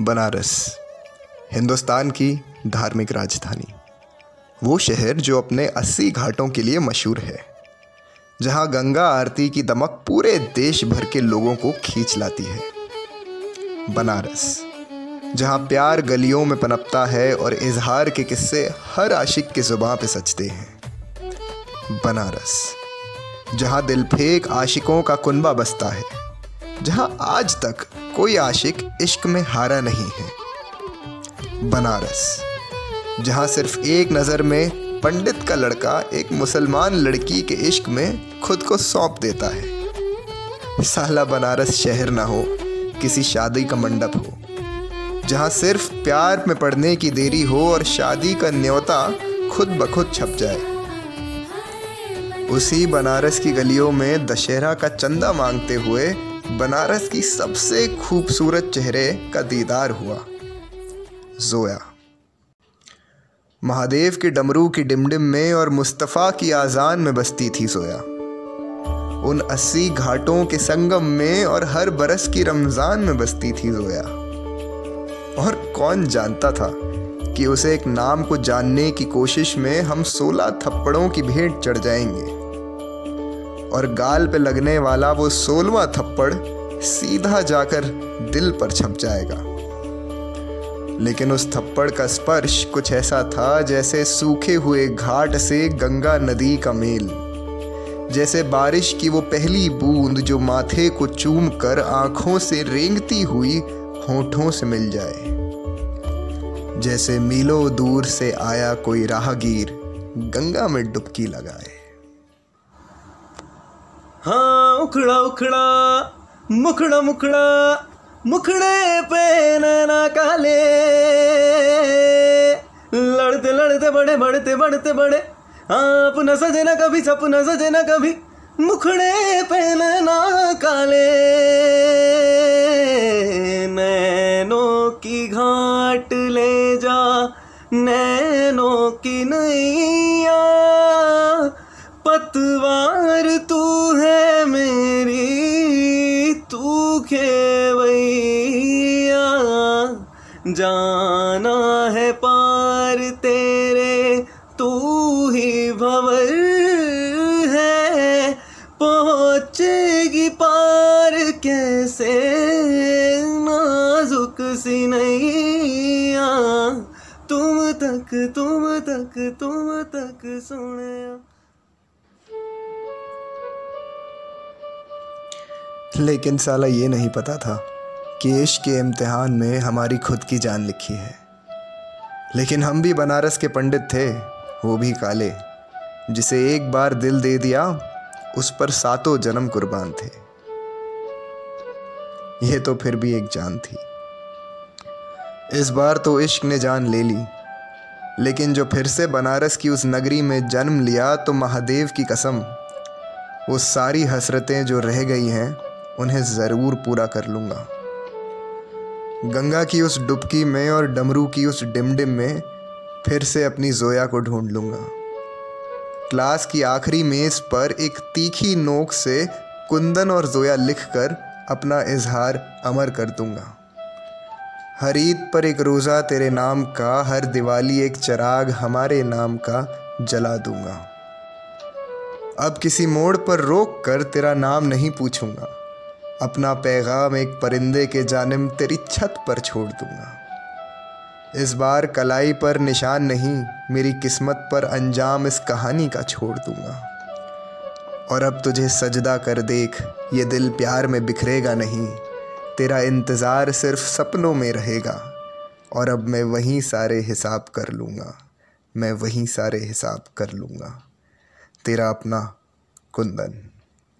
बनारस, हिंदुस्तान की धार्मिक राजधानी। वो शहर जो अपने अस्सी घाटों के लिए मशहूर है, जहाँ गंगा आरती की दमक पूरे देश भर के लोगों को खींच लाती है। बनारस, जहाँ प्यार गलियों में पनपता है और इजहार के किस्से हर आशिक के ज़ुबान पे सजते हैं। बनारस, जहाँ दिल फेक आशिकों का कुनबा बसता है, जहाँ आज तक कोई आशिक इश्क में हारा नहीं है। बनारस, जहाँ सिर्फ़ एक नज़र में पंडित का लड़का एक मुसलमान लड़की के इश्क में खुद को सौंप देता है। साला बनारस शहर ना हो, किसी शादी का मंडप हो, जहाँ सिर्फ़ प्यार में पड़ने की देरी हो और शादी का न्योता खुद ब खुद छप जाए। उसी बनारस की गलियों में दशहरा का चंदा मांगते हुए बनारस की सबसे खूबसूरत चेहरे का दीदार हुआ, जोया। महादेव के डमरू की डिमडिम में और मुस्तफ़ा की आज़ान में बसती थी जोया। उन अस्सी घाटों के संगम में और हर बरस की रमज़ान में बसती थी जोया। और कौन जानता था कि उसे एक नाम को जानने की कोशिश में हम सोलह थप्पड़ों की भेंट चढ़ जाएँगे। और गाल पे लगने वाला वो सोलवा थप्पड़ सीधा जाकर दिल पर छप जाएगा। लेकिन उस थप्पड़ का स्पर्श कुछ ऐसा था जैसे सूखे हुए घाट से गंगा नदी का मेल, जैसे बारिश की वो पहली बूंद जो माथे को चूम कर आँखों से रेंगती हुई होठों से मिल जाए। जैसे मीलों दूर से आया कोई राहगीर गंगा में डुबकी लगाए। हाँ उखड़ा उखड़ा, मुखड़ा मुखड़ा, मुखड़े पे नैना काले। लड़ते लड़ते, बड़े, बढ़ते बढ़ते, बड़े हाँ अपना सजना कभी सपना सजना कभी, मुखड़े पे नैना काले। नैनों की घाट ले जा, नैनों की नैया, पतवार तू खेवैया जाना है पार तेरे, तू ही भवर है। पहुँचेगी पार कैसे, नाजुक सी नैया। तुम तक तुम तक तुम तक सुने लेकिन साला ये नहीं पता था कि इश्क के इम्तिहान में हमारी खुद की जान लिखी है। लेकिन हम भी बनारस के पंडित थे, वो भी काले, जिसे एक बार दिल दे दिया, उस पर सातों जन्म कुर्बान थे। ये तो फिर भी एक जान थी। इस बार तो इश्क ने जान ले ली, लेकिन जो फिर से बनारस की उस नगरी में जन्म लिया तो महादेव की कसम, वो सारी हसरतें जो रह गई हैं उन्हें ज़रूर पूरा कर लूँगा। गंगा की उस डुबकी में और डमरू की उस डिमडिम में फिर से अपनी जोया को ढूंढ लूँगा। क्लास की आखिरी मेज़ पर एक तीखी नोक से कुंदन और जोया लिखकर अपना इजहार अमर कर दूँगा। हर ईद पर एक रोज़ा तेरे नाम का, हर दिवाली एक चराग हमारे नाम का जला दूँगा। अब किसी मोड़ पर रोक कर तेरा नाम नहीं पूछूँगा। अपना पैगाम एक परिंदे के जानम तेरी छत पर छोड़ दूँगा। इस बार कलाई पर निशान नहीं, मेरी किस्मत पर अंजाम इस कहानी का छोड़ दूँगा। और अब तुझे सजदा कर देख, ये दिल प्यार में बिखरेगा नहीं, तेरा इंतज़ार सिर्फ़ सपनों में रहेगा। और अब मैं वहीं सारे हिसाब कर लूँगा, मैं वहीं सारे हिसाब कर लूँगा, तेरा अपना कुंदन।